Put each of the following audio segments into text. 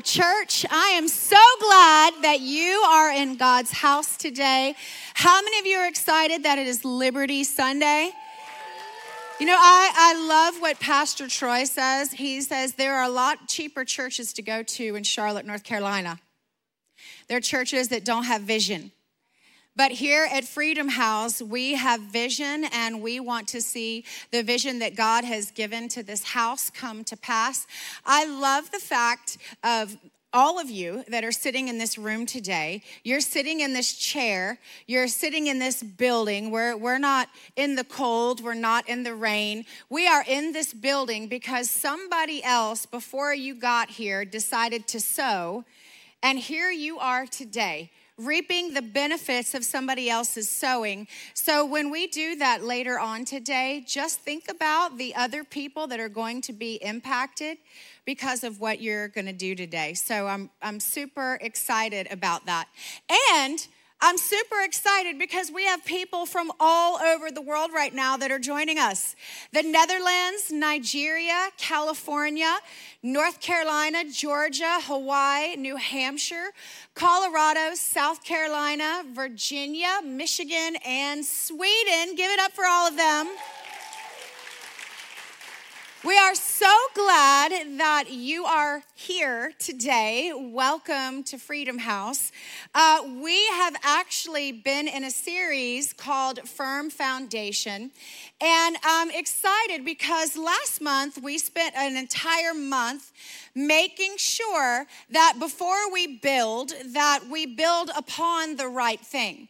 Church. I am so glad that you are in God's house today. How many of you are excited that it is Liberty Sunday? You know, I, I love what Pastor Troy says. He says there are a lot cheaper churches to go to in Charlotte, North Carolina. There are churches that don't have vision. But here at Freedom House, we have vision and we want to see the vision that God has given to this house come to pass. I love the fact of all of you that are sitting in this room today, you're sitting in this chair, you're sitting in this building. We're, we're not in the cold, we're not in the rain. We are in this building because somebody else before you got here decided to sow, and here you are today reaping the benefits of somebody else's sowing. So when we do that later on today, just think about the other people that are going to be impacted because of what you're going to do today. So I'm I'm super excited about that. And I'm super excited because we have people from all over the world right now that are joining us. The Netherlands, Nigeria, California, North Carolina, Georgia, Hawaii, New Hampshire, Colorado, South Carolina, Virginia, Michigan, and Sweden. Give it up for all of them. We are so glad that you are here today. Welcome to Freedom House. Uh, we have actually been in a series called Firm Foundation, and I'm excited because last month we spent an entire month making sure that before we build, that we build upon the right thing.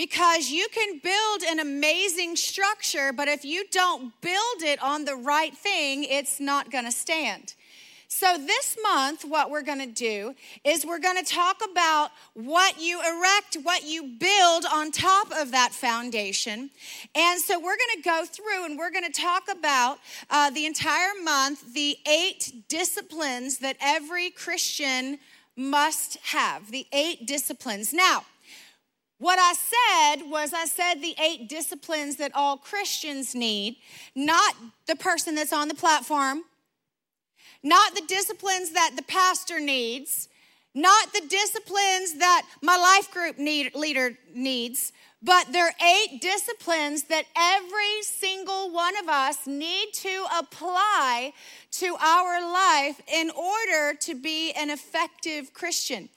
Because you can build an amazing structure, but if you don't build it on the right thing, it's not gonna stand. So, this month, what we're gonna do is we're gonna talk about what you erect, what you build on top of that foundation. And so, we're gonna go through and we're gonna talk about uh, the entire month the eight disciplines that every Christian must have. The eight disciplines. Now, what I said was, I said the eight disciplines that all Christians need, not the person that's on the platform, not the disciplines that the pastor needs, not the disciplines that my life group need, leader needs, but there are eight disciplines that every single one of us need to apply to our life in order to be an effective Christian.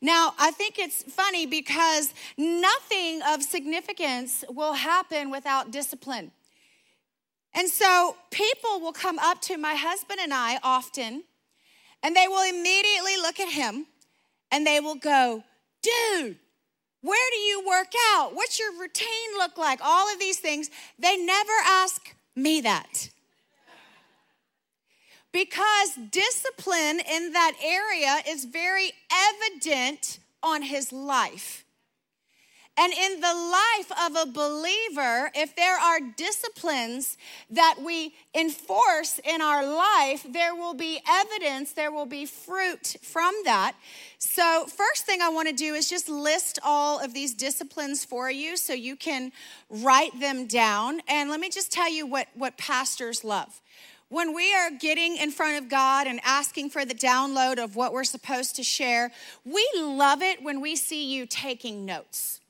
Now, I think it's funny because nothing of significance will happen without discipline. And so people will come up to my husband and I often, and they will immediately look at him and they will go, Dude, where do you work out? What's your routine look like? All of these things. They never ask me that. Because discipline in that area is very evident on his life. And in the life of a believer, if there are disciplines that we enforce in our life, there will be evidence, there will be fruit from that. So, first thing I want to do is just list all of these disciplines for you so you can write them down. And let me just tell you what, what pastors love. when we are getting in front of God and asking for the download of what we're supposed to share, we love it when we see you taking notes.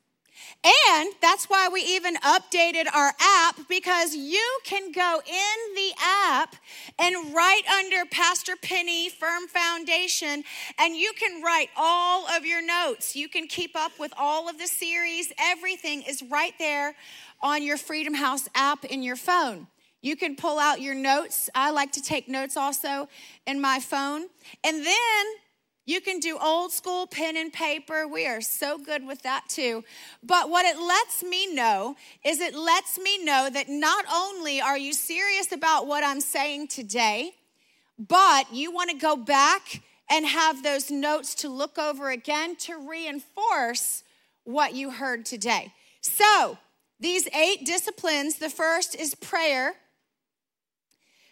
And that's why we even updated our app because you can go in the app and write under Pastor Penny Firm Foundation and you can write all of your notes. You can keep up with all of the series. Everything is right there on your Freedom House app in your phone. You can pull out your notes. I like to take notes also in my phone. And then you can do old school pen and paper. We are so good with that too. But what it lets me know is it lets me know that not only are you serious about what I'm saying today, but you want to go back and have those notes to look over again to reinforce what you heard today. So, these eight disciplines the first is prayer,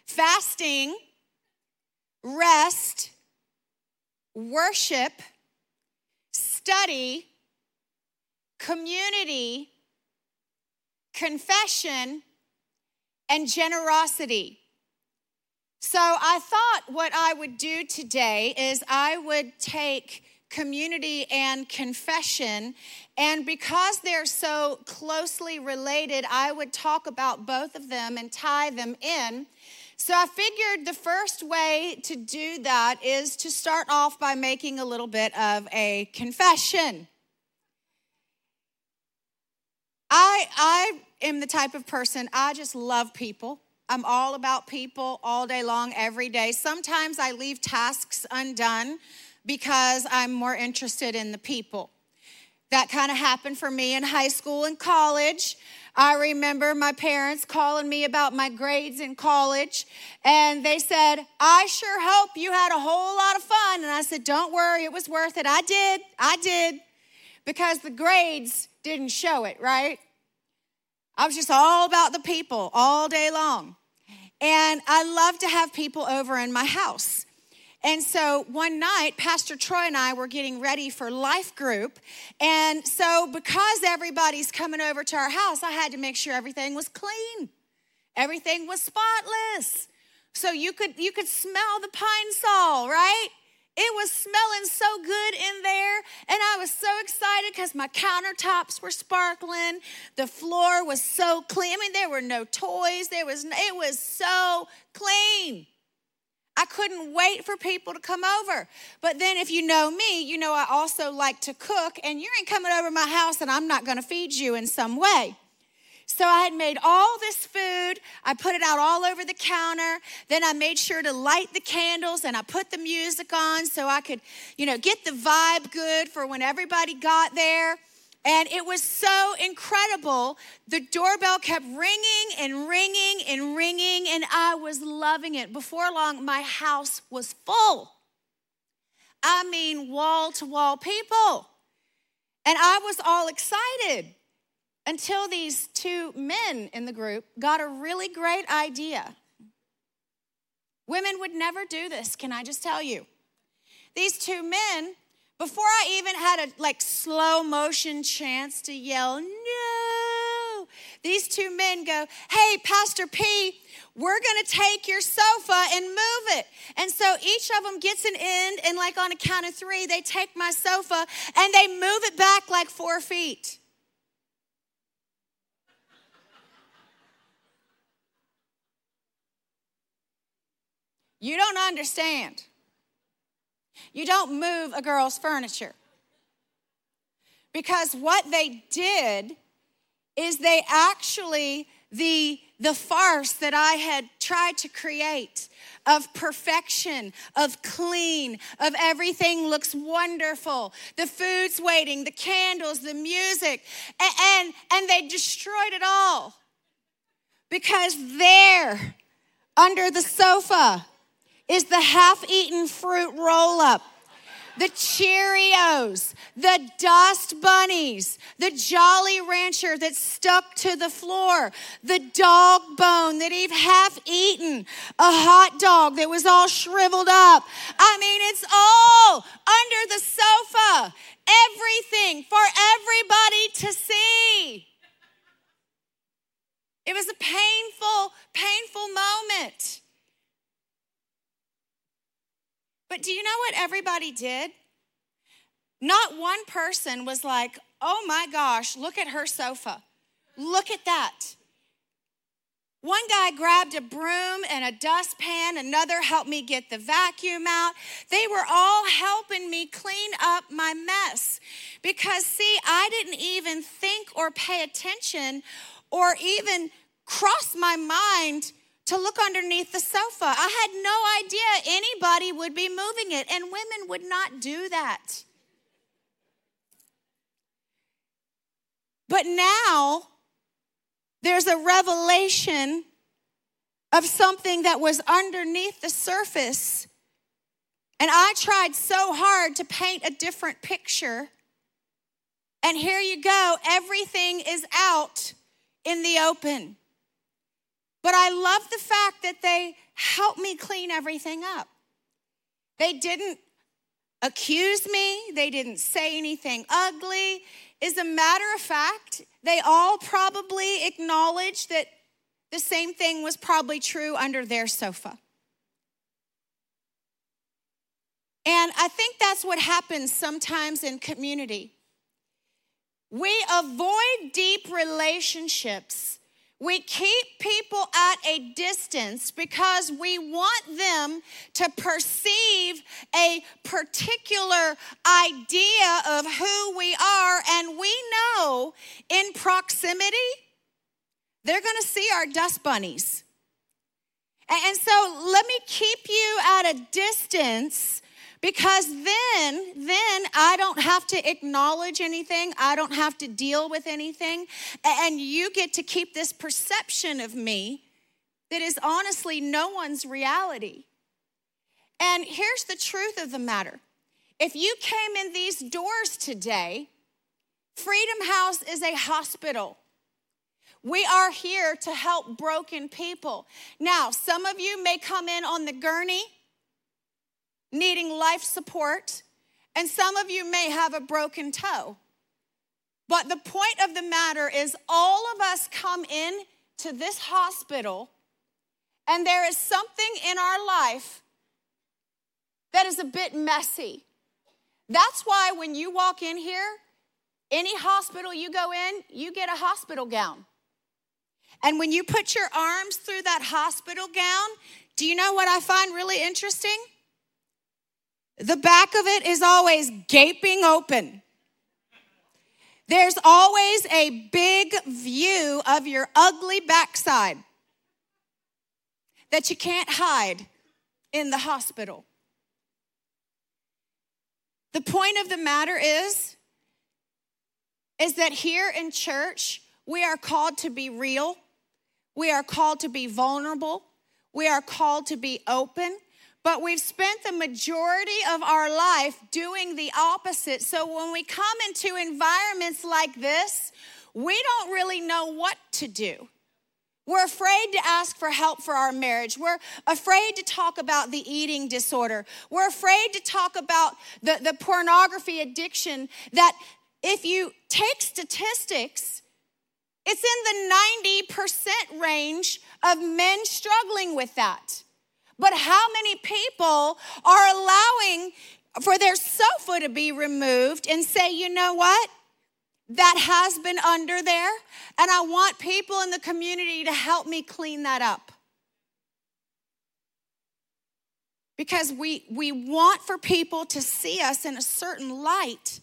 fasting, rest, worship, study, community, confession, and generosity. So I thought what I would do today is I would take community and confession. And because they're so closely related, I would talk about both of them and tie them in. So I figured the first way to do that is to start off by making a little bit of a confession. I, I am the type of person, I just love people. I'm all about people all day long, every day. Sometimes I leave tasks undone because I'm more interested in the people. That kind of happened for me in high school and college. I remember my parents calling me about my grades in college, and they said, I sure hope you had a whole lot of fun. And I said, Don't worry, it was worth it. I did, I did, because the grades didn't show it, right? I was just all about the people all day long. And I love to have people over in my house. And so one night, Pastor Troy and I were getting ready for life group. And so, because everybody's coming over to our house, I had to make sure everything was clean, everything was spotless. So you could you could smell the pine sol, right? It was smelling so good in there, and I was so excited because my countertops were sparkling. The floor was so clean. I mean, there were no toys. There was it was so clean. I couldn't wait for people to come over. But then, if you know me, you know I also like to cook, and you ain't coming over my house and I'm not gonna feed you in some way. So I had made all this food. I put it out all over the counter. Then I made sure to light the candles and I put the music on so I could, you know, get the vibe good for when everybody got there. And it was so incredible. The doorbell kept ringing and ringing and ringing, and I was loving it. Before long, my house was full. I mean, wall to wall people. And I was all excited until these two men in the group got a really great idea. Women would never do this, can I just tell you? These two men before I even had a like slow motion chance to yell, no, these two men go, hey, Pastor P, we're gonna take your sofa and move it. And so each of them gets an end, and like on a count of three, they take my sofa and they move it back like four feet. You don't understand. You don't move a girl's furniture. Because what they did is they actually, the, the farce that I had tried to create of perfection, of clean, of everything looks wonderful. The food's waiting, the candles, the music, and, and, and they destroyed it all. Because there, under the sofa, is the half eaten fruit roll up the Cheerios, the Dust Bunnies, the Jolly Rancher that's stuck to the floor, the dog bone that he'd half eaten, a hot dog that was all shriveled up. I mean, it's all under the sofa, everything for everybody to see. It was a painful, painful moment. But do you know what everybody did? Not one person was like, oh my gosh, look at her sofa. Look at that. One guy grabbed a broom and a dustpan, another helped me get the vacuum out. They were all helping me clean up my mess. Because, see, I didn't even think or pay attention or even cross my mind to look underneath the sofa. I had no idea anybody would be moving it, and women would not do that. But now, there's a revelation of something that was underneath the surface. And I tried so hard to paint a different picture. And here you go, everything is out in the open. But I love the fact that they helped me clean everything up. They didn't accuse me, they didn't say anything ugly. As a matter of fact, they all probably acknowledged that the same thing was probably true under their sofa. And I think that's what happens sometimes in community. We avoid deep relationships. We keep people at a distance because we want them to perceive a particular idea of who we are. And we know in proximity, they're gonna see our dust bunnies. And so let me keep you at a distance because then then I don't have to acknowledge anything. I don't have to deal with anything. And you get to keep this perception of me that is honestly no one's reality. And here's the truth of the matter. If you came in these doors today, Freedom House is a hospital. We are here to help broken people. Now, some of you may come in on the gurney needing life support, and some of you may have a broken toe. But the point of the matter is, all of us come in to this hospital, and there is something in our life that is a bit messy. That's why when you walk in here, any hospital you go in, you get a hospital gown. And when you put your arms through that hospital gown, do you know what I find really interesting? The back of it is always gaping open. There's always a big view of your ugly backside that you can't hide in the hospital. The point of the matter is is that here in church we are called to be real we are called to be vulnerable. We are called to be open. But we've spent the majority of our life doing the opposite. So when we come into environments like this, we don't really know what to do. We're afraid to ask for help for our marriage. We're afraid to talk about the eating disorder. We're afraid to talk about the, the pornography addiction that if you take statistics, it's in the 90% range of men struggling with that. But how many people are allowing for their sofa to be removed and say, you know what? That has been under there, and I want people in the community to help me clean that up. Because we, we want for people to see us in a certain light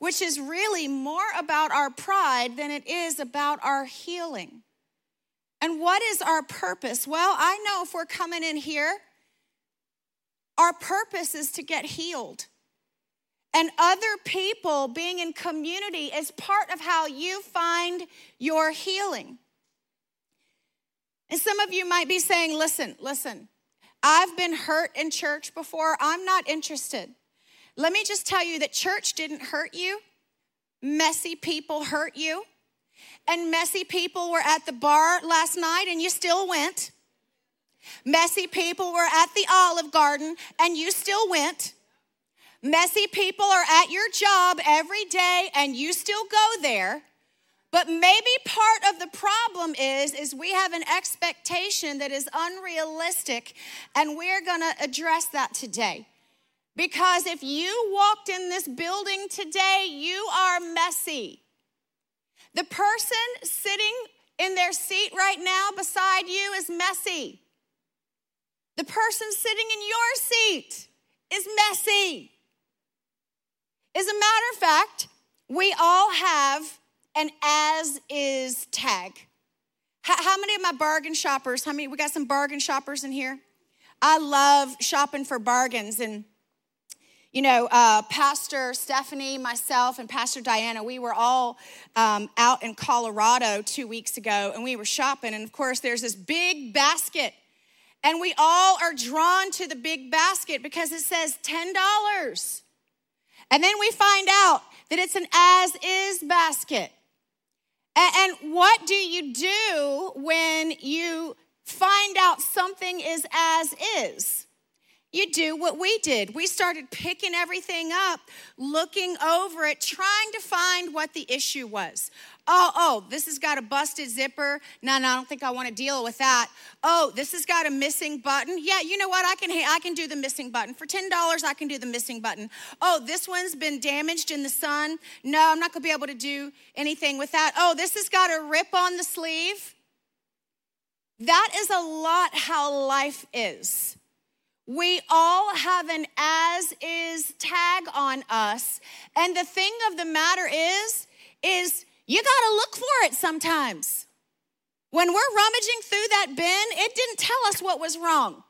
which is really more about our pride than it is about our healing. And what is our purpose? Well, I know if we're coming in here, our purpose is to get healed. And other people being in community is part of how you find your healing. And some of you might be saying, listen, listen, I've been hurt in church before. I'm not interested. Let me just tell you that church didn't hurt you. Messy people hurt you. And messy people were at the bar last night and you still went. Messy people were at the Olive Garden and you still went. Messy people are at your job every day and you still go there. But maybe part of the problem is is we have an expectation that is unrealistic and we're going to address that today. Because if you walked in this building today, you are messy. The person sitting in their seat right now beside you is messy. The person sitting in your seat is messy. As a matter of fact, we all have an as is tag. How, many of my bargain shoppers, how many, we got some bargain shoppers in here? I love shopping for bargains. And, you know, uh, Pastor Stephanie, myself, and Pastor Diana, we were all um, out in Colorado two weeks ago and we were shopping. And of course, there's this big basket. And we all are drawn to the big basket because it says $10. And then we find out that it's an as is basket. And what do you do when you find out something is as is? You do what we did. We started picking everything up, looking over it, trying to find what the issue was. Oh, oh, this has got a busted zipper. No, no, I don't think I want to deal with that. Oh, this has got a missing button. Yeah, you know what? I can I can do the missing button. For $10, I can do the missing button. Oh, this one's been damaged in the sun. No, I'm not going to be able to do anything with that. Oh, this has got a rip on the sleeve. That is a lot how life is. We all have an as is tag on us. And the thing of the matter is, is you got to look for it sometimes. When we're rummaging through that bin, it didn't tell us what was wrong.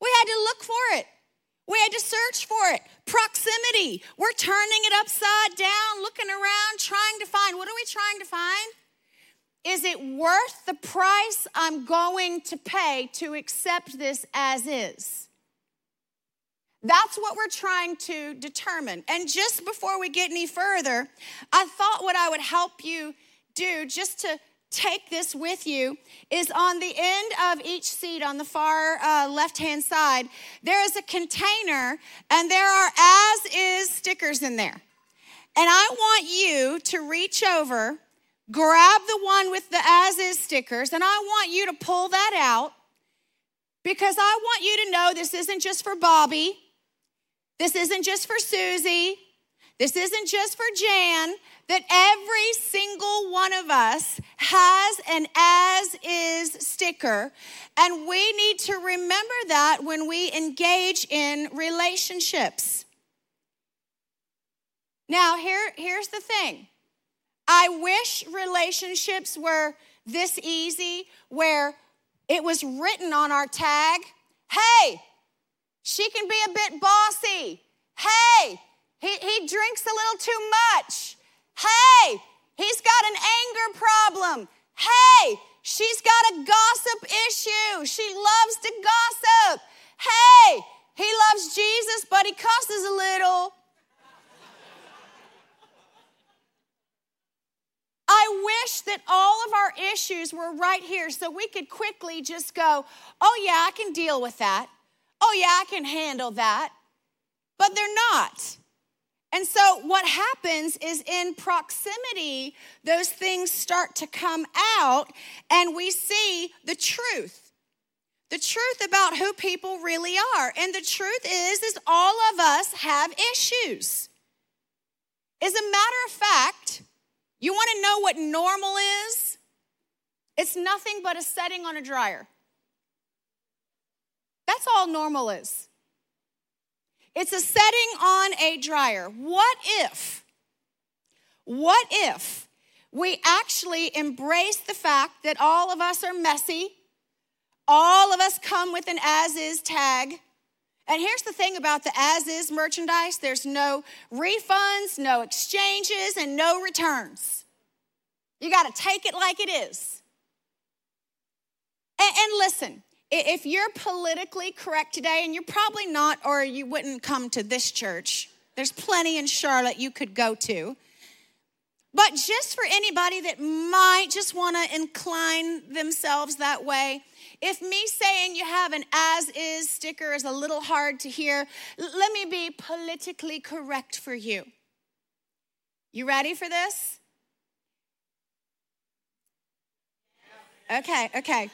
We had to look for it. We had to search for it. Proximity. We're turning it upside down, looking around, trying to find what are we trying to find? Is it worth the price I'm going to pay to accept this as is? That's what we're trying to determine. And just before we get any further, I thought what I would help you do just to take this with you is on the end of each seat on the far uh, left hand side, there is a container and there are as is stickers in there. And I want you to reach over grab the one with the as is stickers, and I want you to pull that out because I want you to know this isn't just for Bobby, this isn't just for Susie, this isn't just for Jan, that every single one of us has an as is sticker. And we need to remember that when we engage in relationships. Now, here, here's the thing I wish relationships were this easy, where it was written on our tag hey, she can be a bit bossy. Hey, he, he drinks a little too much. Hey, he's got an anger problem. Hey, she's got a gossip issue. She loves to gossip. Hey, he loves Jesus, but he cusses a little. I wish that all of our issues were right here so we could quickly just go, oh, yeah, I can deal with that. Oh, yeah, I can handle that. But they're not. And so, what happens is in proximity, those things start to come out, and we see the truth. The truth about who people really are. And the truth is, is all of us have issues. As a matter of fact, you want to know what normal is? It's nothing but a setting on a dryer. That's all normal is. It's a setting on a dryer. What if, what if we actually embrace the fact that all of us are messy, all of us come with an as is tag, and here's the thing about the as is merchandise there's no refunds, no exchanges, and no returns. You got to take it like it is. And, and, listen, if you're politically correct today, and you're probably not, or you wouldn't come to this church, there's plenty in Charlotte you could go to. But just for anybody that might just want to incline themselves that way, if me saying you have an as is sticker is a little hard to hear, let me be politically correct for you. You ready for this? Okay, okay.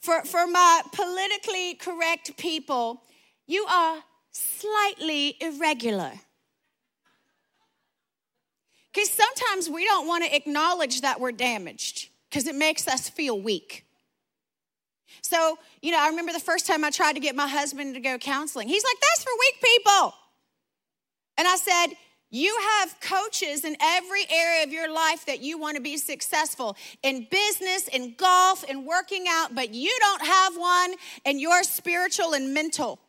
For, for my politically correct people, you are slightly irregular. Because sometimes we don't want to acknowledge that we're damaged because it makes us feel weak. So, you know, I remember the first time I tried to get my husband to go counseling. He's like, that's for weak people. And I said, you have coaches in every area of your life that you want to be successful in business, in golf, in working out, but you don't have one in your spiritual and mental.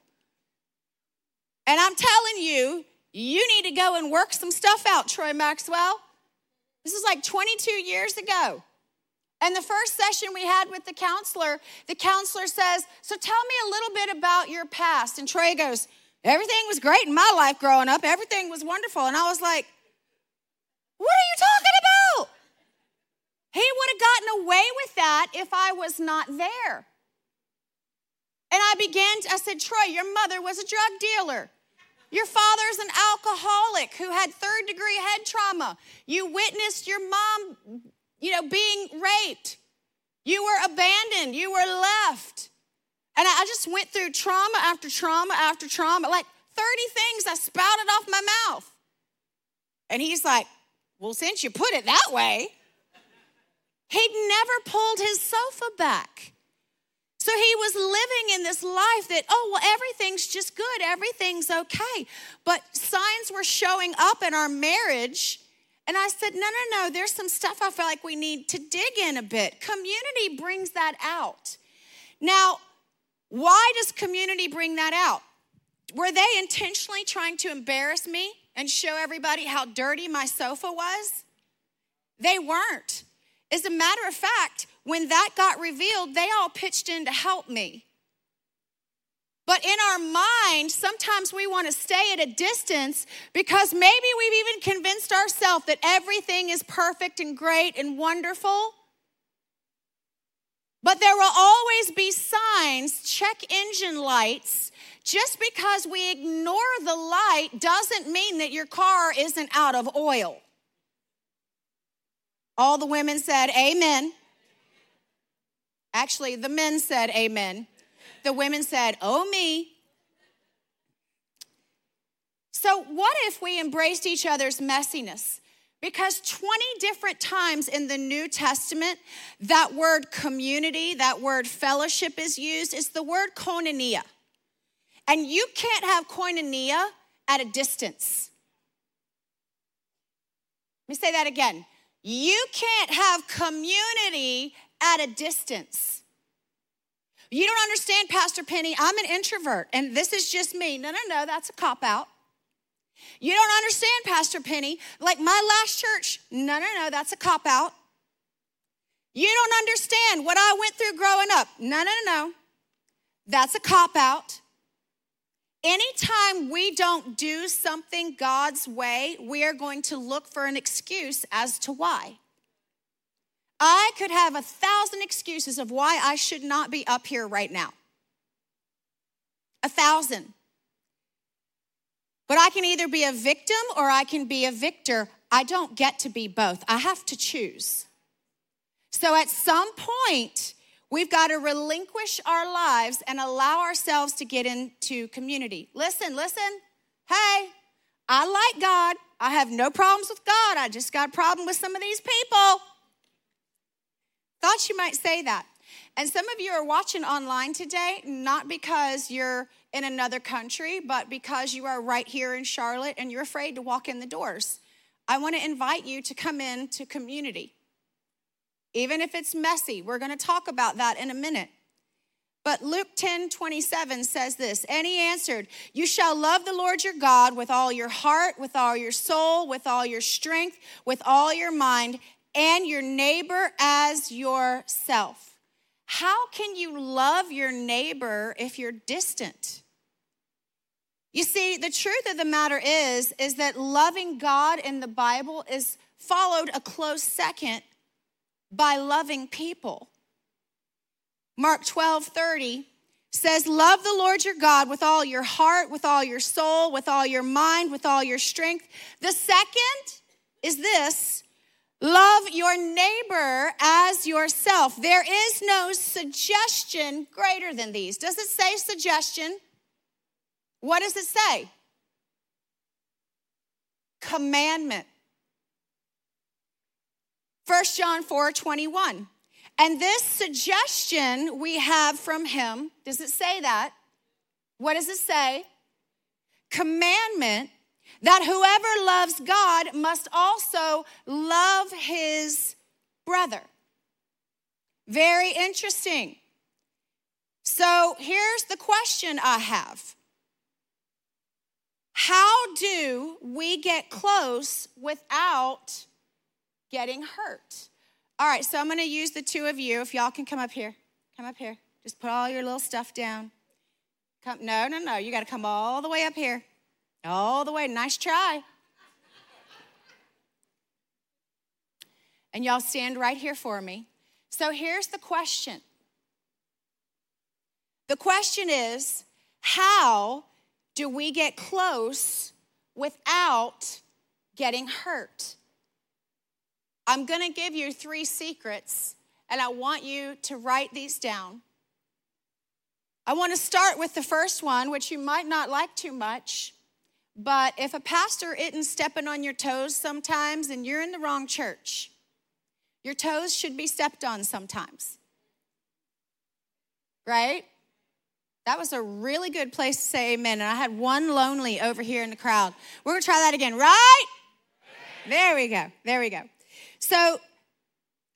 And I'm telling you, you need to go and work some stuff out, Troy Maxwell. This is like 22 years ago. And the first session we had with the counselor, the counselor says, So tell me a little bit about your past. And Troy goes, Everything was great in my life growing up. Everything was wonderful. And I was like, What are you talking about? He would have gotten away with that if I was not there. And I began, to, I said, Troy, your mother was a drug dealer. Your father's an alcoholic who had third degree head trauma. You witnessed your mom, you know, being raped. You were abandoned. You were left. And I just went through trauma after trauma after trauma, like 30 things I spouted off my mouth. And he's like, Well, since you put it that way, he'd never pulled his sofa back. So he was living in this life that, oh, well, everything's just good, everything's okay. But signs were showing up in our marriage. And I said, no, no, no, there's some stuff I feel like we need to dig in a bit. Community brings that out. Now, why does community bring that out? Were they intentionally trying to embarrass me and show everybody how dirty my sofa was? They weren't. As a matter of fact, when that got revealed, they all pitched in to help me. But in our mind, sometimes we want to stay at a distance because maybe we've even convinced ourselves that everything is perfect and great and wonderful. But there will always be signs, check engine lights. Just because we ignore the light doesn't mean that your car isn't out of oil. All the women said, Amen. Actually, the men said, Amen. The women said, Oh, me. So, what if we embraced each other's messiness? Because 20 different times in the New Testament, that word community, that word fellowship is used. It's the word koinonia. And you can't have koinonia at a distance. Let me say that again. You can't have community at a distance. You don't understand, Pastor Penny. I'm an introvert, and this is just me. No, no, no, that's a cop out. You don't understand, Pastor Penny. Like my last church, no, no, no, that's a cop out. You don't understand what I went through growing up. No, no, no, no. That's a cop out. Anytime we don't do something God's way, we are going to look for an excuse as to why. I could have a thousand excuses of why I should not be up here right now. A thousand. But I can either be a victim or I can be a victor. I don't get to be both. I have to choose. So at some point, we've got to relinquish our lives and allow ourselves to get into community. Listen, listen. Hey, I like God. I have no problems with God. I just got a problem with some of these people. Thought you might say that. And some of you are watching online today, not because you're in another country, but because you are right here in Charlotte and you're afraid to walk in the doors. I want to invite you to come into community. Even if it's messy, we're going to talk about that in a minute. But Luke 10 27 says this, and he answered, You shall love the Lord your God with all your heart, with all your soul, with all your strength, with all your mind, and your neighbor as yourself. How can you love your neighbor if you're distant? You see, the truth of the matter is is that loving God in the Bible is followed a close second by loving people. Mark 12, 30 says, Love the Lord your God with all your heart, with all your soul, with all your mind, with all your strength. The second is this Love your neighbor as yourself. There is no suggestion greater than these. Does it say suggestion? What does it say? Commandment. 1 John 4 21. And this suggestion we have from him, does it say that? What does it say? Commandment that whoever loves God must also love his brother. Very interesting. So here's the question I have How do we get close without getting hurt? All right, so I'm gonna use the two of you. If y'all can come up here, come up here. Just put all your little stuff down. Come, no, no, no. You got to come all the way up here. All the way. Nice try. and y'all stand right here for me. So here's the question the question is how do we get close without getting hurt? I'm gonna give you three secrets, and I want you to write these down. I want to start with the first one, which you might not like too much. But if a pastor isn't stepping on your toes sometimes, then you're in the wrong church. Your toes should be stepped on sometimes. Right? That was a really good place to say amen. And I had one lonely over here in the crowd. We're gonna try that again, right? There we go. There we go. So,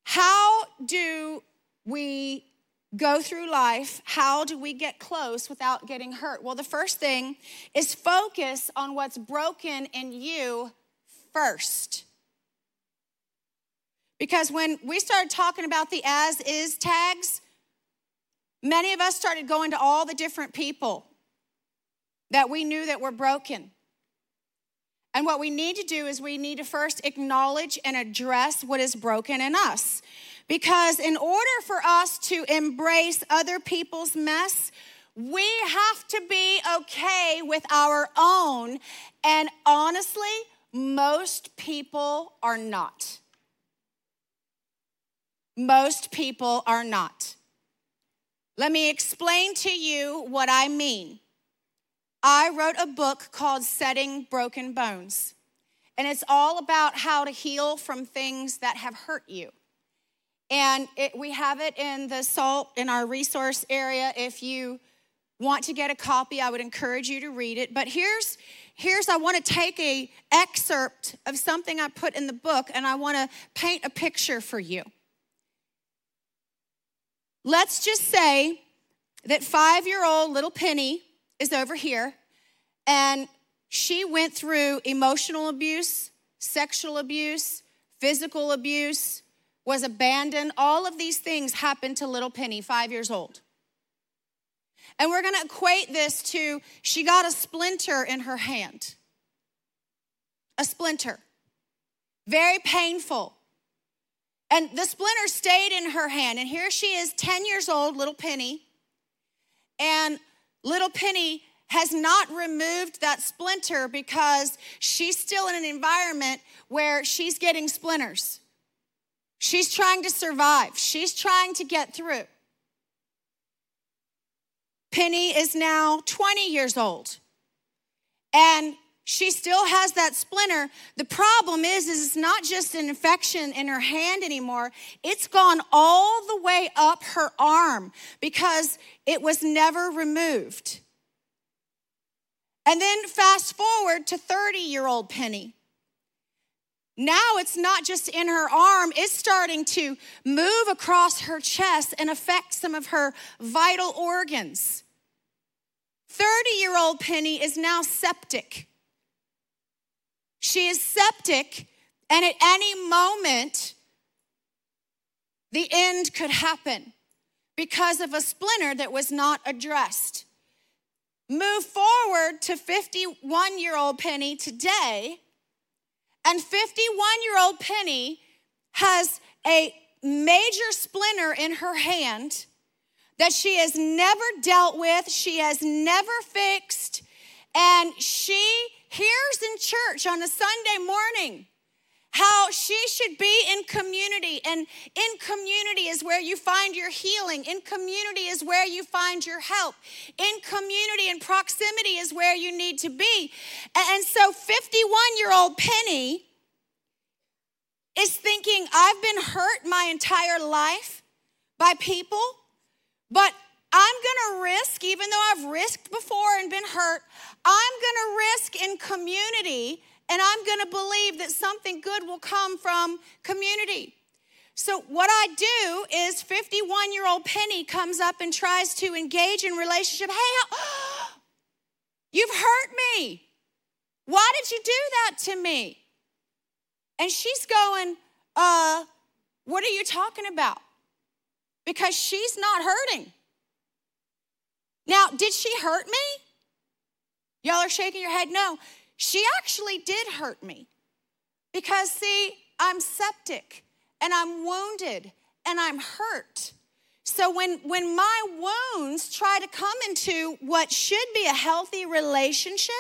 how do we go through life, how do we get close without getting hurt? Well, the first thing is focus on what's broken in you first. Because when we started talking about the as is tags, many of us started going to all the different people that we knew that were broken. And what we need to do is we need to first acknowledge and address what is broken in us. Because in order for us to embrace other people's mess, we have to be okay with our own. And honestly, most people are not. Most people are not. Let me explain to you what I mean. I wrote a book called Setting Broken Bones, and it's all about how to heal from things that have hurt you. And it, we have it in the SALT in our resource area. If you want to get a copy, I would encourage you to read it. But here's here's I want to take a excerpt of something I put in the book and I want to paint a picture for you. Let's just say that 5-year-old little Penny is over here and she went through emotional abuse, sexual abuse, physical abuse, was abandoned. All of these things happened to little Penny, five years old. And we're gonna equate this to she got a splinter in her hand. A splinter. Very painful. And the splinter stayed in her hand. And here she is, 10 years old, little Penny. And little Penny has not removed that splinter because she's still in an environment where she's getting splinters. She's trying to survive, she's trying to get through. Penny is now 20 years old and she still has that splinter. The problem is, is it's not just an infection in her hand anymore. It's gone all the way up her arm because it was never removed. And then fast forward to 30 year old Penny. Now it's not just in her arm, it's starting to move across her chest and affect some of her vital organs. 30 year old Penny is now septic. She is septic, and at any moment, the end could happen because of a splinter that was not addressed. Move forward to 51 year old Penny today and 51 year old Penny has a major splinter in her hand that she has never dealt with, she has never fixed, and she hears in church on a Sunday morning how she should be in community. And in community is where you find your healing. In community is where you find your help. In community and proximity is where you need to be. And so 51 year old Penny is thinking, I've been hurt my entire life by people, but I'm gonna risk, even though I've risked before and been hurt, I'm gonna risk in community and I'm going to believe that something good will come from community. So, what I do is 51 year old Penny comes up and tries to engage in relationship. Hey, you've hurt me. Why did you do that to me? And she's going, uh, what are you talking about? Because she's not hurting. Now, did she hurt me? Y'all are shaking your head. No, she actually did hurt me. Because, see, I'm septic and I'm wounded and I'm hurt. So when, when my wounds try to come into what should be a healthy relationship,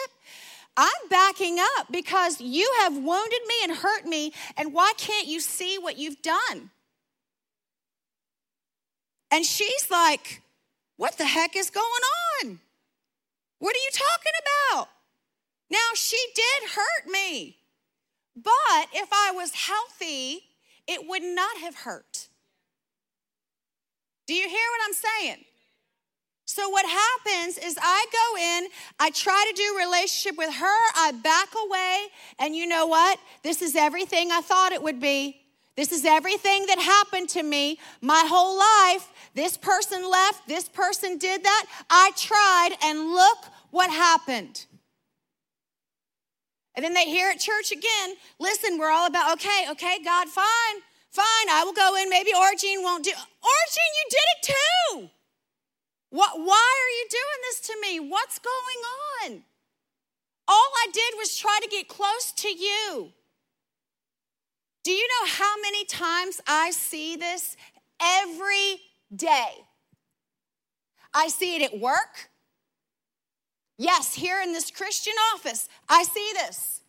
I'm backing up because you have wounded me and hurt me, and why can't you see what you've done? And she's like, What the heck is going on? What are you talking about? Now, she did hurt me, but if I was healthy, it would not have hurt. Do you hear what I'm saying? So, what happens is I go in, I try to do relationship with her, I back away, and you know what? This is everything I thought it would be. This is everything that happened to me my whole life. This person left, this person did that. I tried, and look what happened. And then they hear at church again, listen, we're all about, okay, okay, God, fine, fine, I will go in. Maybe Origene won't do. Origene, you did it too. What, why are you doing this to me? What's going on? All I did was try to get close to you. Do you know how many times I see this every day? I see it at work. Yes, here in this Christian office, I see this.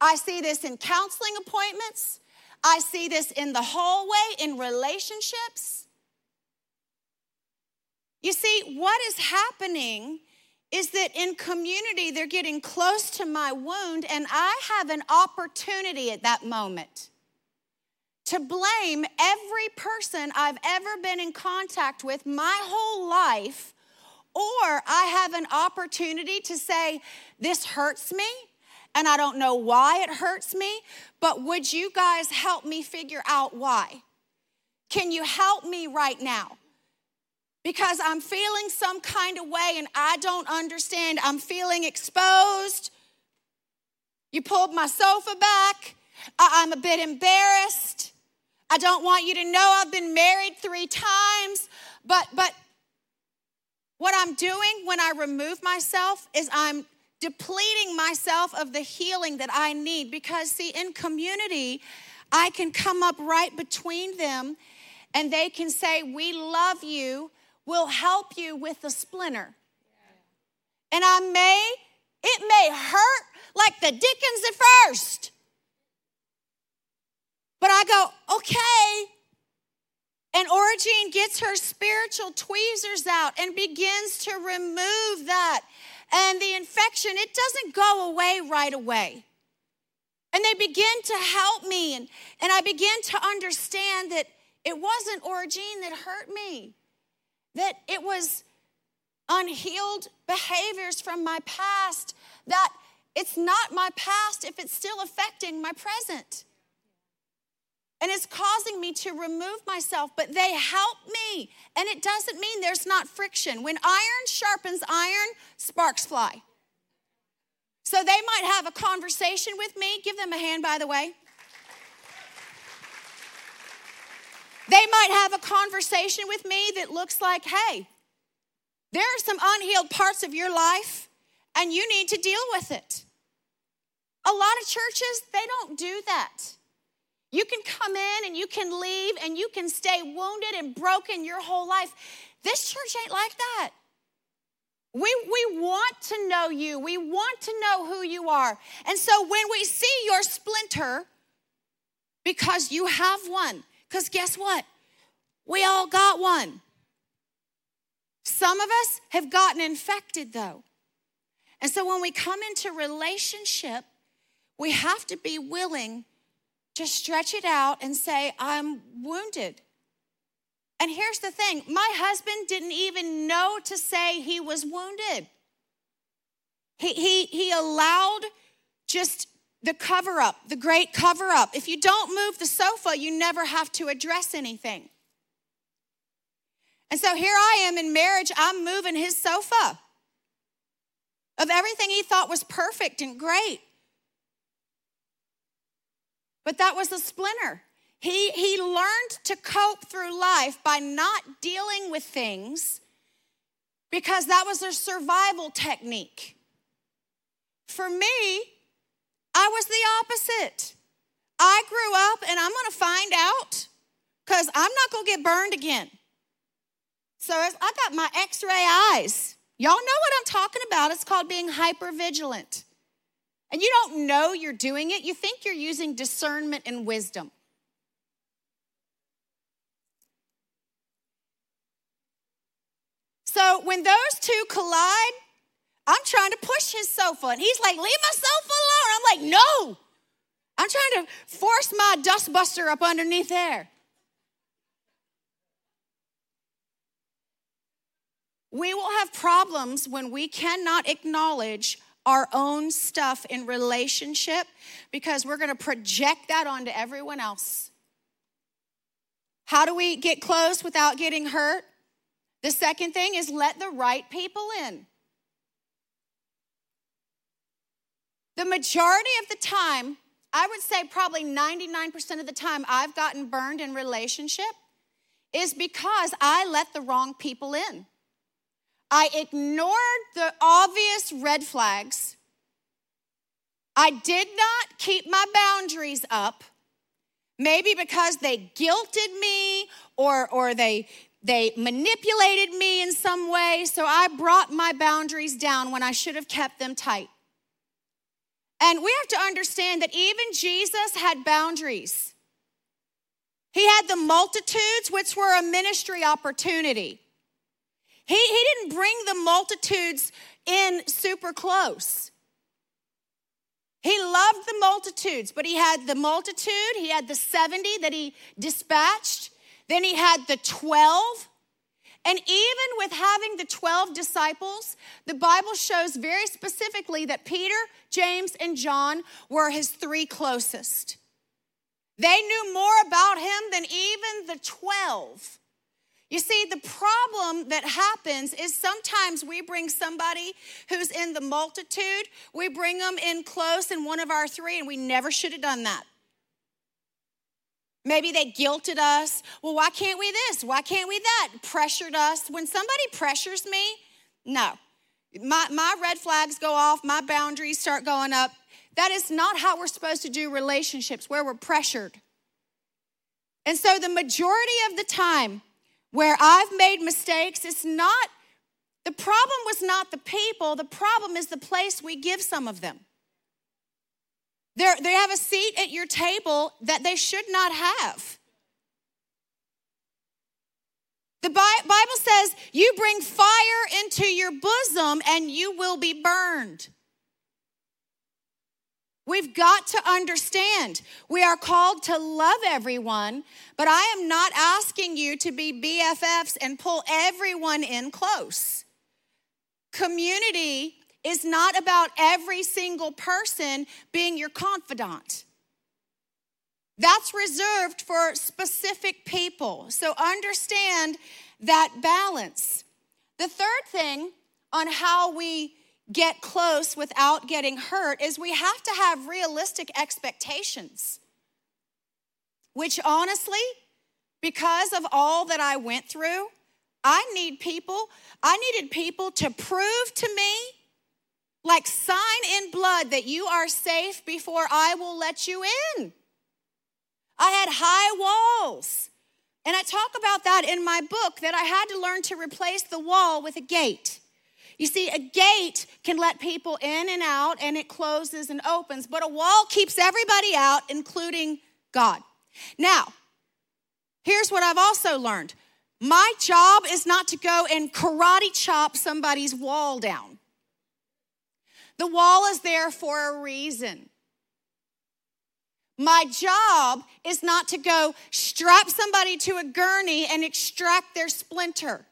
I see this in counseling appointments. I see this in the hallway, in relationships. You see, what is happening is that in community, they're getting close to my wound, and I have an opportunity at that moment to blame every person I've ever been in contact with my whole life or I have an opportunity to say, This hurts me, and I don't know why it hurts me, but would you guys help me figure out why? Can you help me right now? Because I'm feeling some kind of way and I don't understand. I'm feeling exposed. You pulled my sofa back. I'm a bit embarrassed. I don't want you to know I've been married three times, but but what I'm doing when I remove myself is I'm depleting myself of the healing that I need because, see, in community, I can come up right between them and they can say, We love you, we'll help you with the splinter. And I may, it may hurt like the dickens at first. But I go, okay, and Origene gets her spiritual tweezers out and begins to remove that. And the infection, it doesn't go away right away. And they begin to help me. And, and I begin to understand that it wasn't Origene that hurt me, that it was unhealed behaviors from my past, that it's not my past if it's still affecting my present and it's causing me to remove myself, but they help me. And it doesn't mean there's not friction. When iron sharpens iron, sparks fly. So they might have a conversation with me. Give them a hand, by the way. They might have a conversation with me that looks like, hey, there are some unhealed parts of your life, and you need to deal with it. A lot of churches, they don't do that. You can come in and you can leave and you can stay wounded and broken your whole life. This church ain't like that. We, we want to know you. We want to know who you are. And so when we see your splinter, because you have one. Because guess what? We all got one. Some of us have gotten infected though. And so when we come into relationship, we have to be willing to stretch it out and say, I'm wounded. And here's the thing my husband didn't even know to say he was wounded. He, he, he allowed just the cover up, the great cover up. If you don't move the sofa, you never have to address anything. And so here I am in marriage, I'm moving his sofa of everything he thought was perfect and great. But that was a splinter. He, he learned to cope through life by not dealing with things because that was a survival technique. For me, I was the opposite. I grew up and I'm gonna find out because I'm not gonna get burned again. So I got my x ray eyes. Y'all know what I'm talking about. It's called being hyper vigilant. And you don't know you're doing it, you think you're using discernment and wisdom. So when those two collide, I'm trying to push his sofa, and he's like, Leave my sofa alone. I'm like, No. I'm trying to force my dustbuster up underneath there. We will have problems when we cannot acknowledge our own stuff in relationship because we're going to project that onto everyone else. How do we get close without getting hurt? The second thing is let the right people in. The majority of the time, I would say probably 99% of the time I've gotten burned in relationship is because I let the wrong people in. I ignored the obvious red flags. I did not keep my boundaries up. Maybe because they guilted me or, or they, they manipulated me in some way. So I brought my boundaries down when I should have kept them tight. And we have to understand that even Jesus had boundaries. He had the multitudes, which were a ministry opportunity. He, he didn't bring the multitudes in super close. He loved the multitudes, but he had the multitude, he had the 70 that he dispatched, then he had the 12. And even with having the 12 disciples, the Bible shows very specifically that Peter, James, and John were his three closest. They knew more about him than even the 12. You see, the problem that happens is sometimes we bring somebody who's in the multitude, we bring them in close in one of our three, and we never should have done that. Maybe they guilted us. Well, why can't we this? Why can't we that? Pressured us. When somebody pressures me, no. My, my red flags go off, my boundaries start going up. That is not how we're supposed to do relationships, where we're pressured. And so, the majority of the time, where I've made mistakes, it's not, the problem was not the people, the problem is the place we give some of them. They're, they have a seat at your table that they should not have. The Bible says, You bring fire into your bosom and you will be burned. We've got to understand we are called to love everyone, but I am not asking you to be BFFs and pull everyone in close. Community is not about every single person being your confidant. That's reserved for specific people. So understand that balance. The third thing on how we get close without getting hurt is we have to have realistic expectations. Which honestly, because of all that I went through, I need people, I needed people to prove to me, like sign in blood, that you are safe before I will let you in. I had high walls. And I talk about that in my book that I had to learn to replace the wall with a gate. You see, a gate can let people in and out and it closes and opens, but a wall keeps everybody out, including God. Now, here's what I've also learned my job is not to go and karate chop somebody's wall down. The wall is there for a reason. My job is not to go strap somebody to a gurney and extract their splinter.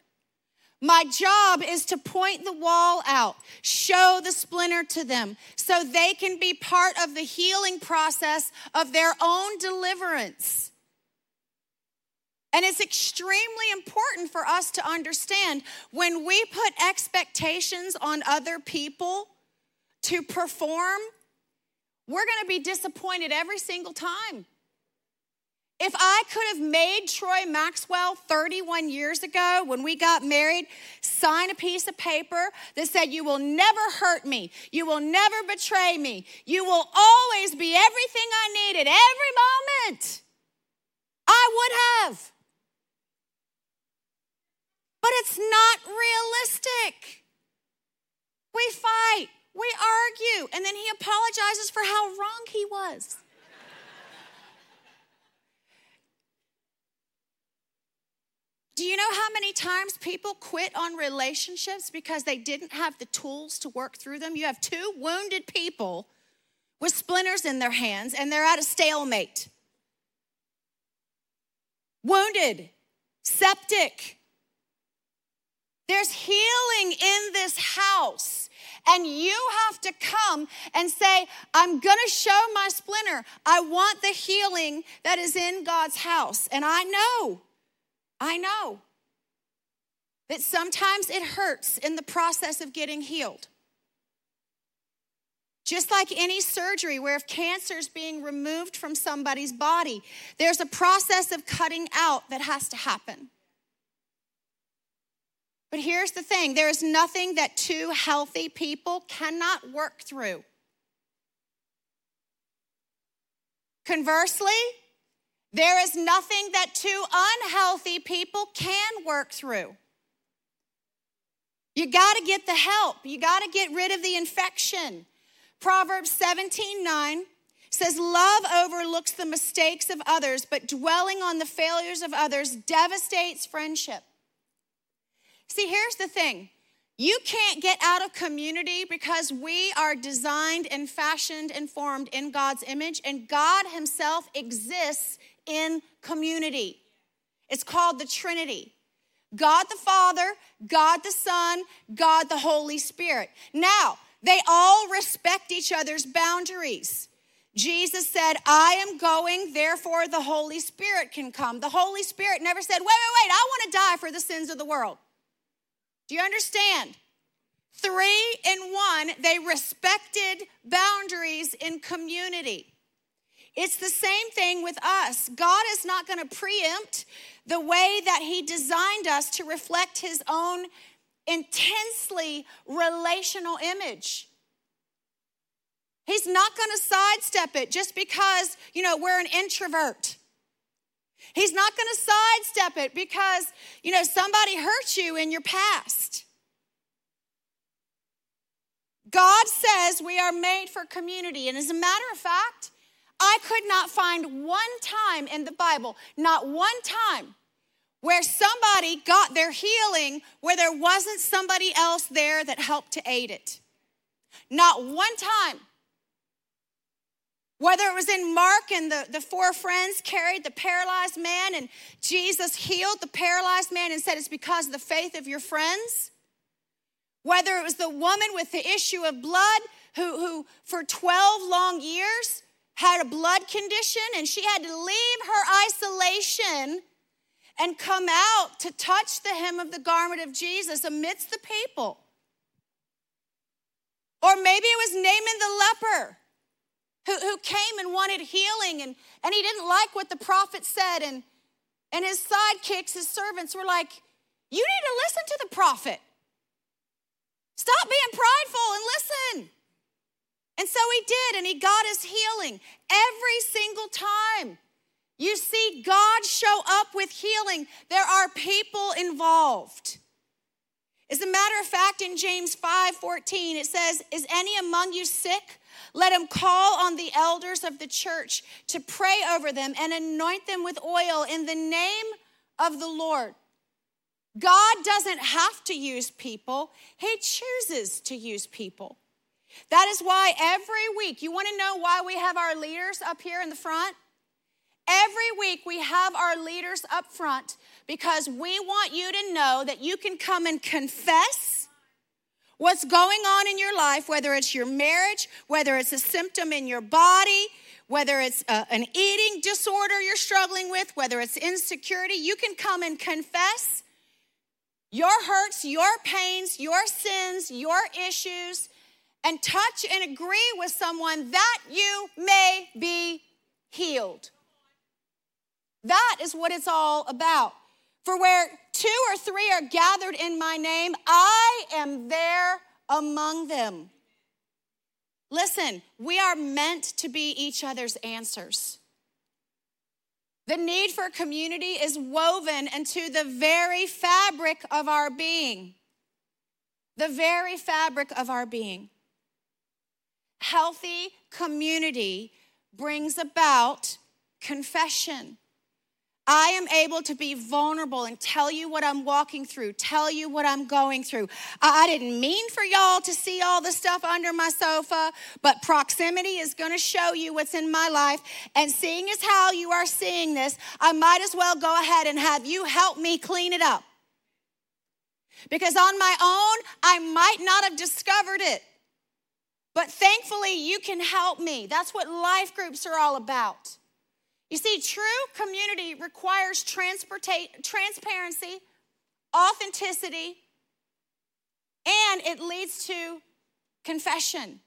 My job is to point the wall out, show the splinter to them so they can be part of the healing process of their own deliverance. And it's extremely important for us to understand when we put expectations on other people to perform, we're gonna be disappointed every single time. If I could have made Troy Maxwell 31 years ago when we got married sign a piece of paper that said, You will never hurt me, you will never betray me, you will always be everything I need at every moment, I would have. But it's not realistic. We fight, we argue, and then he apologizes for how wrong he was. Do you know how many times people quit on relationships because they didn't have the tools to work through them? You have two wounded people with splinters in their hands and they're at a stalemate. Wounded, septic, there's healing in this house. And you have to come and say, I'm going to show my splinter. I want the healing that is in God's house. And I know, I know that sometimes it hurts in the process of getting healed. Just like any surgery, where if cancer is being removed from somebody's body, there's a process of cutting out that has to happen. But here's the thing there is nothing that two healthy people cannot work through. Conversely, there is nothing that two unhealthy people can work through. You got to get the help. You got to get rid of the infection. Proverbs 17 9 says, Love overlooks the mistakes of others, but dwelling on the failures of others devastates friendship. See, here's the thing you can't get out of community because we are designed and fashioned and formed in God's image, and God Himself exists in community. It's called the Trinity. God the Father, God the Son, God the Holy Spirit. Now, they all respect each other's boundaries. Jesus said, I am going, therefore the Holy Spirit can come. The Holy Spirit never said, wait, wait, wait, I want to die for the sins of the world. Do you understand? Three in one, they respected boundaries in community. It's the same thing with us. God is not going to preempt the way that He designed us to reflect His own intensely relational image. He's not going to sidestep it just because, you know, we're an introvert. He's not going to sidestep it because, you know, somebody hurt you in your past. God says we are made for community. And as a matter of fact, I could not find one time in the Bible, not one time, where somebody got their healing where there wasn't somebody else there that helped to aid it. Not one time. Whether it was in Mark and the, the four friends carried the paralyzed man and Jesus healed the paralyzed man and said it's because of the faith of your friends. Whether it was the woman with the issue of blood who, who for 12 long years had a blood condition and she had to leave her isolation and come out to touch the hem of the garment of Jesus amidst the people. Or maybe it was Naaman the leper who, who came and wanted healing and, and he didn't like what the prophet said. And, and his sidekicks, his servants, were like, You need to listen to the prophet. Stop being prideful and listen. And so he did, and he got his healing every single time. You see God show up with healing, there are people involved. As a matter of fact, in James 5 14, it says, Is any among you sick? Let him call on the elders of the church to pray over them and anoint them with oil in the name of the Lord. God doesn't have to use people, He chooses to use people. That is why every week, you want to know why we have our leaders up here in the front? Every week we have our leaders up front because we want you to know that you can come and confess what's going on in your life, whether it's your marriage, whether it's a symptom in your body, whether it's a, uh, an eating disorder you're struggling with, whether it's insecurity, you can come and confess your hurts, your pains, your sins, your issues, and touch and agree with someone that you may be healed. That is what it's all about. For where two or three are gathered in my name, I am there among them. Listen, we are meant to be each other's answers. The need for community is woven into the very fabric of our being. The very fabric of our being. Healthy community brings about confession. I am able to be vulnerable and tell you what I'm walking through, tell you what I'm going through. I didn't mean for y'all to see all the stuff under my sofa, but proximity is going to show you what's in my life. And seeing as how you are seeing this, I might as well go ahead and have you help me clean it up. Because on my own, I might not have discovered it. But thankfully, you can help me. That's what life groups are all about. You see, true community requires transparency, authenticity, and it leads to confession.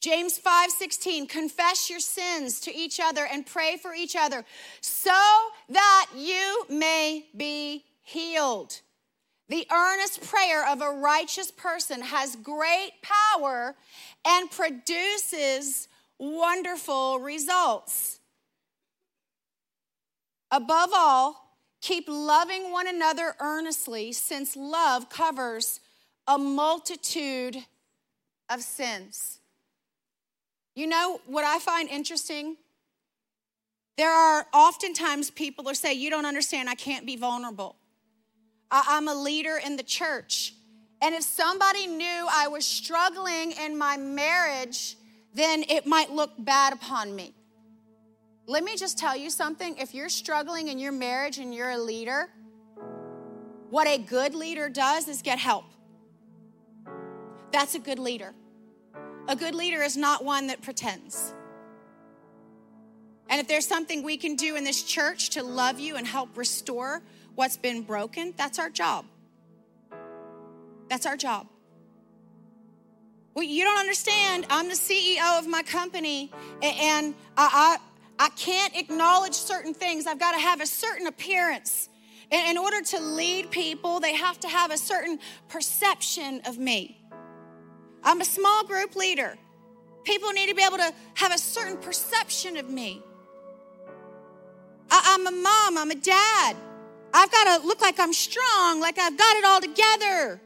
James 5:16 confess your sins to each other and pray for each other so that you may be healed. The earnest prayer of a righteous person has great power and produces wonderful results. Above all, keep loving one another earnestly, since love covers a multitude of sins. You know what I find interesting? There are oftentimes people who say, You don't understand, I can't be vulnerable. I'm a leader in the church. And if somebody knew I was struggling in my marriage, then it might look bad upon me. Let me just tell you something. If you're struggling in your marriage and you're a leader, what a good leader does is get help. That's a good leader. A good leader is not one that pretends. And if there's something we can do in this church to love you and help restore what's been broken, that's our job. That's our job. Well, you don't understand. I'm the CEO of my company, and I, I, I can't acknowledge certain things. I've got to have a certain appearance. In order to lead people, they have to have a certain perception of me. I'm a small group leader. People need to be able to have a certain perception of me. I, am a mom, I'm a dad. I've got to look like I'm strong, like I've got it all together.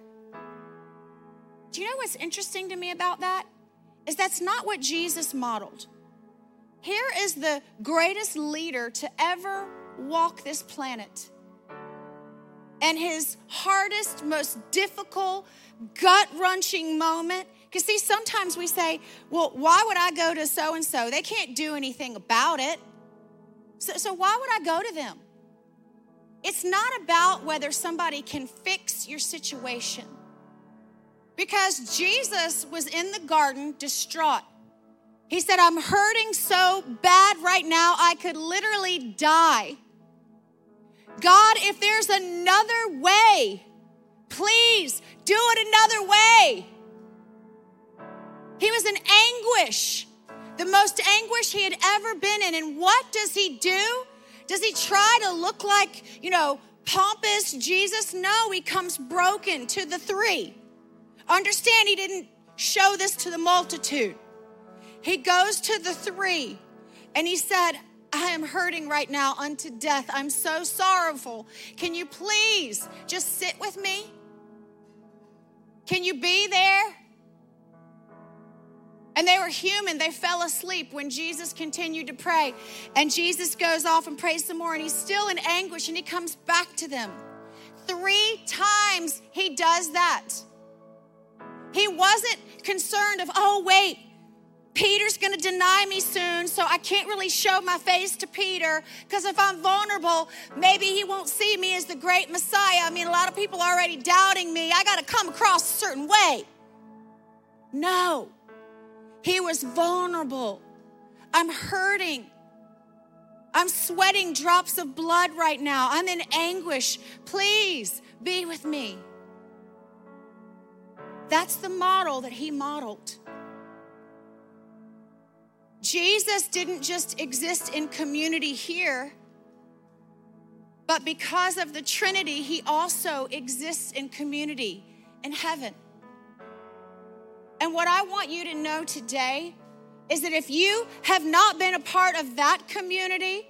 Do you know what's interesting to me about that? Is that's not what Jesus modeled. Here is the greatest leader to ever walk this planet. And his hardest, most difficult, gut wrenching moment. Because, see, sometimes we say, well, why would I go to so and so? They can't do anything about it. So, so, why would I go to them? It's not about whether somebody can fix your situation. Because Jesus was in the garden distraught. He said, I'm hurting so bad right now, I could literally die. God, if there's another way, please do it another way. He was in anguish, the most anguish he had ever been in. And what does he do? Does he try to look like, you know, pompous Jesus? No, he comes broken to the three. Understand, he didn't show this to the multitude. He goes to the three and he said, I am hurting right now unto death. I'm so sorrowful. Can you please just sit with me? Can you be there? And they were human. They fell asleep when Jesus continued to pray. And Jesus goes off and prays some more, and he's still in anguish, and he comes back to them. Three times he does that. He wasn't concerned of, oh, wait, Peter's gonna deny me soon, so I can't really show my face to Peter because if I'm vulnerable, maybe he won't see me as the great Messiah. I mean, a lot of people are already doubting me. I gotta come across a certain way. No. He was vulnerable. I'm hurting. I'm sweating drops of blood right now. I'm in anguish. Please be with me. That's the model that he modeled. Jesus didn't just exist in community here, but because of the Trinity, he also exists in community in heaven. And what I want you to know today is that if you have not been a part of that community,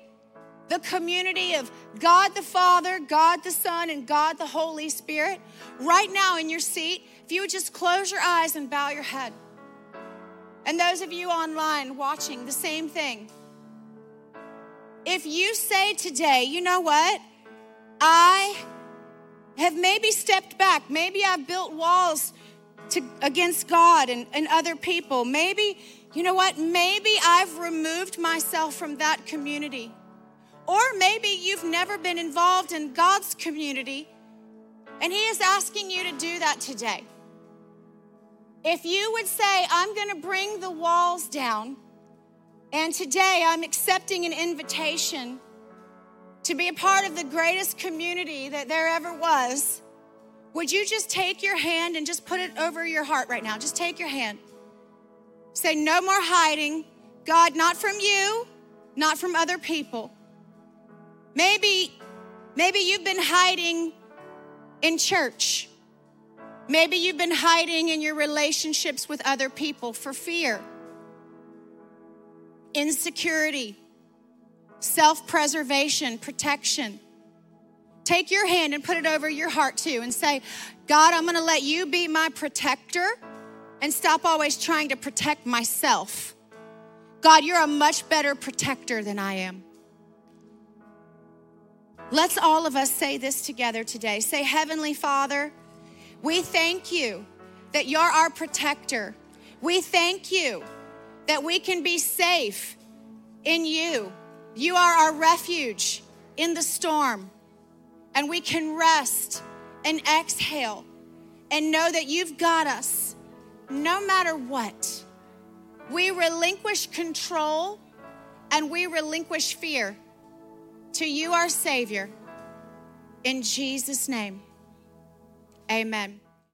the community of God the Father, God the Son, and God the Holy Spirit, right now in your seat, if you would just close your eyes and bow your head. And those of you online watching, the same thing. If you say today, you know what? I have maybe stepped back, maybe I've built walls to, against God and, and other people. Maybe, you know what? Maybe I've removed myself from that community. Or maybe you've never been involved in God's community and He is asking you to do that today. If you would say, I'm going to bring the walls down, and today I'm accepting an invitation to be a part of the greatest community that there ever was would you just take your hand and just put it over your heart right now? Just take your hand. Say, no more hiding. God, not from you, not from other people. Maybe, maybe you've been hiding in church. Maybe you've been hiding in your relationships with other people for fear, insecurity, self preservation, protection. Take your hand and put it over your heart too and say, God, I'm gonna let you be my protector and stop always trying to protect myself. God, you're a much better protector than I am. Let's all of us say this together today. Say, Heavenly Father, we thank you that you're our protector. We thank you that we can be safe in you. You are our refuge in the storm and we can rest and exhale and know that you've got us no matter what. We relinquish control and we relinquish fear to you, our Savior. In Jesus' name, amen.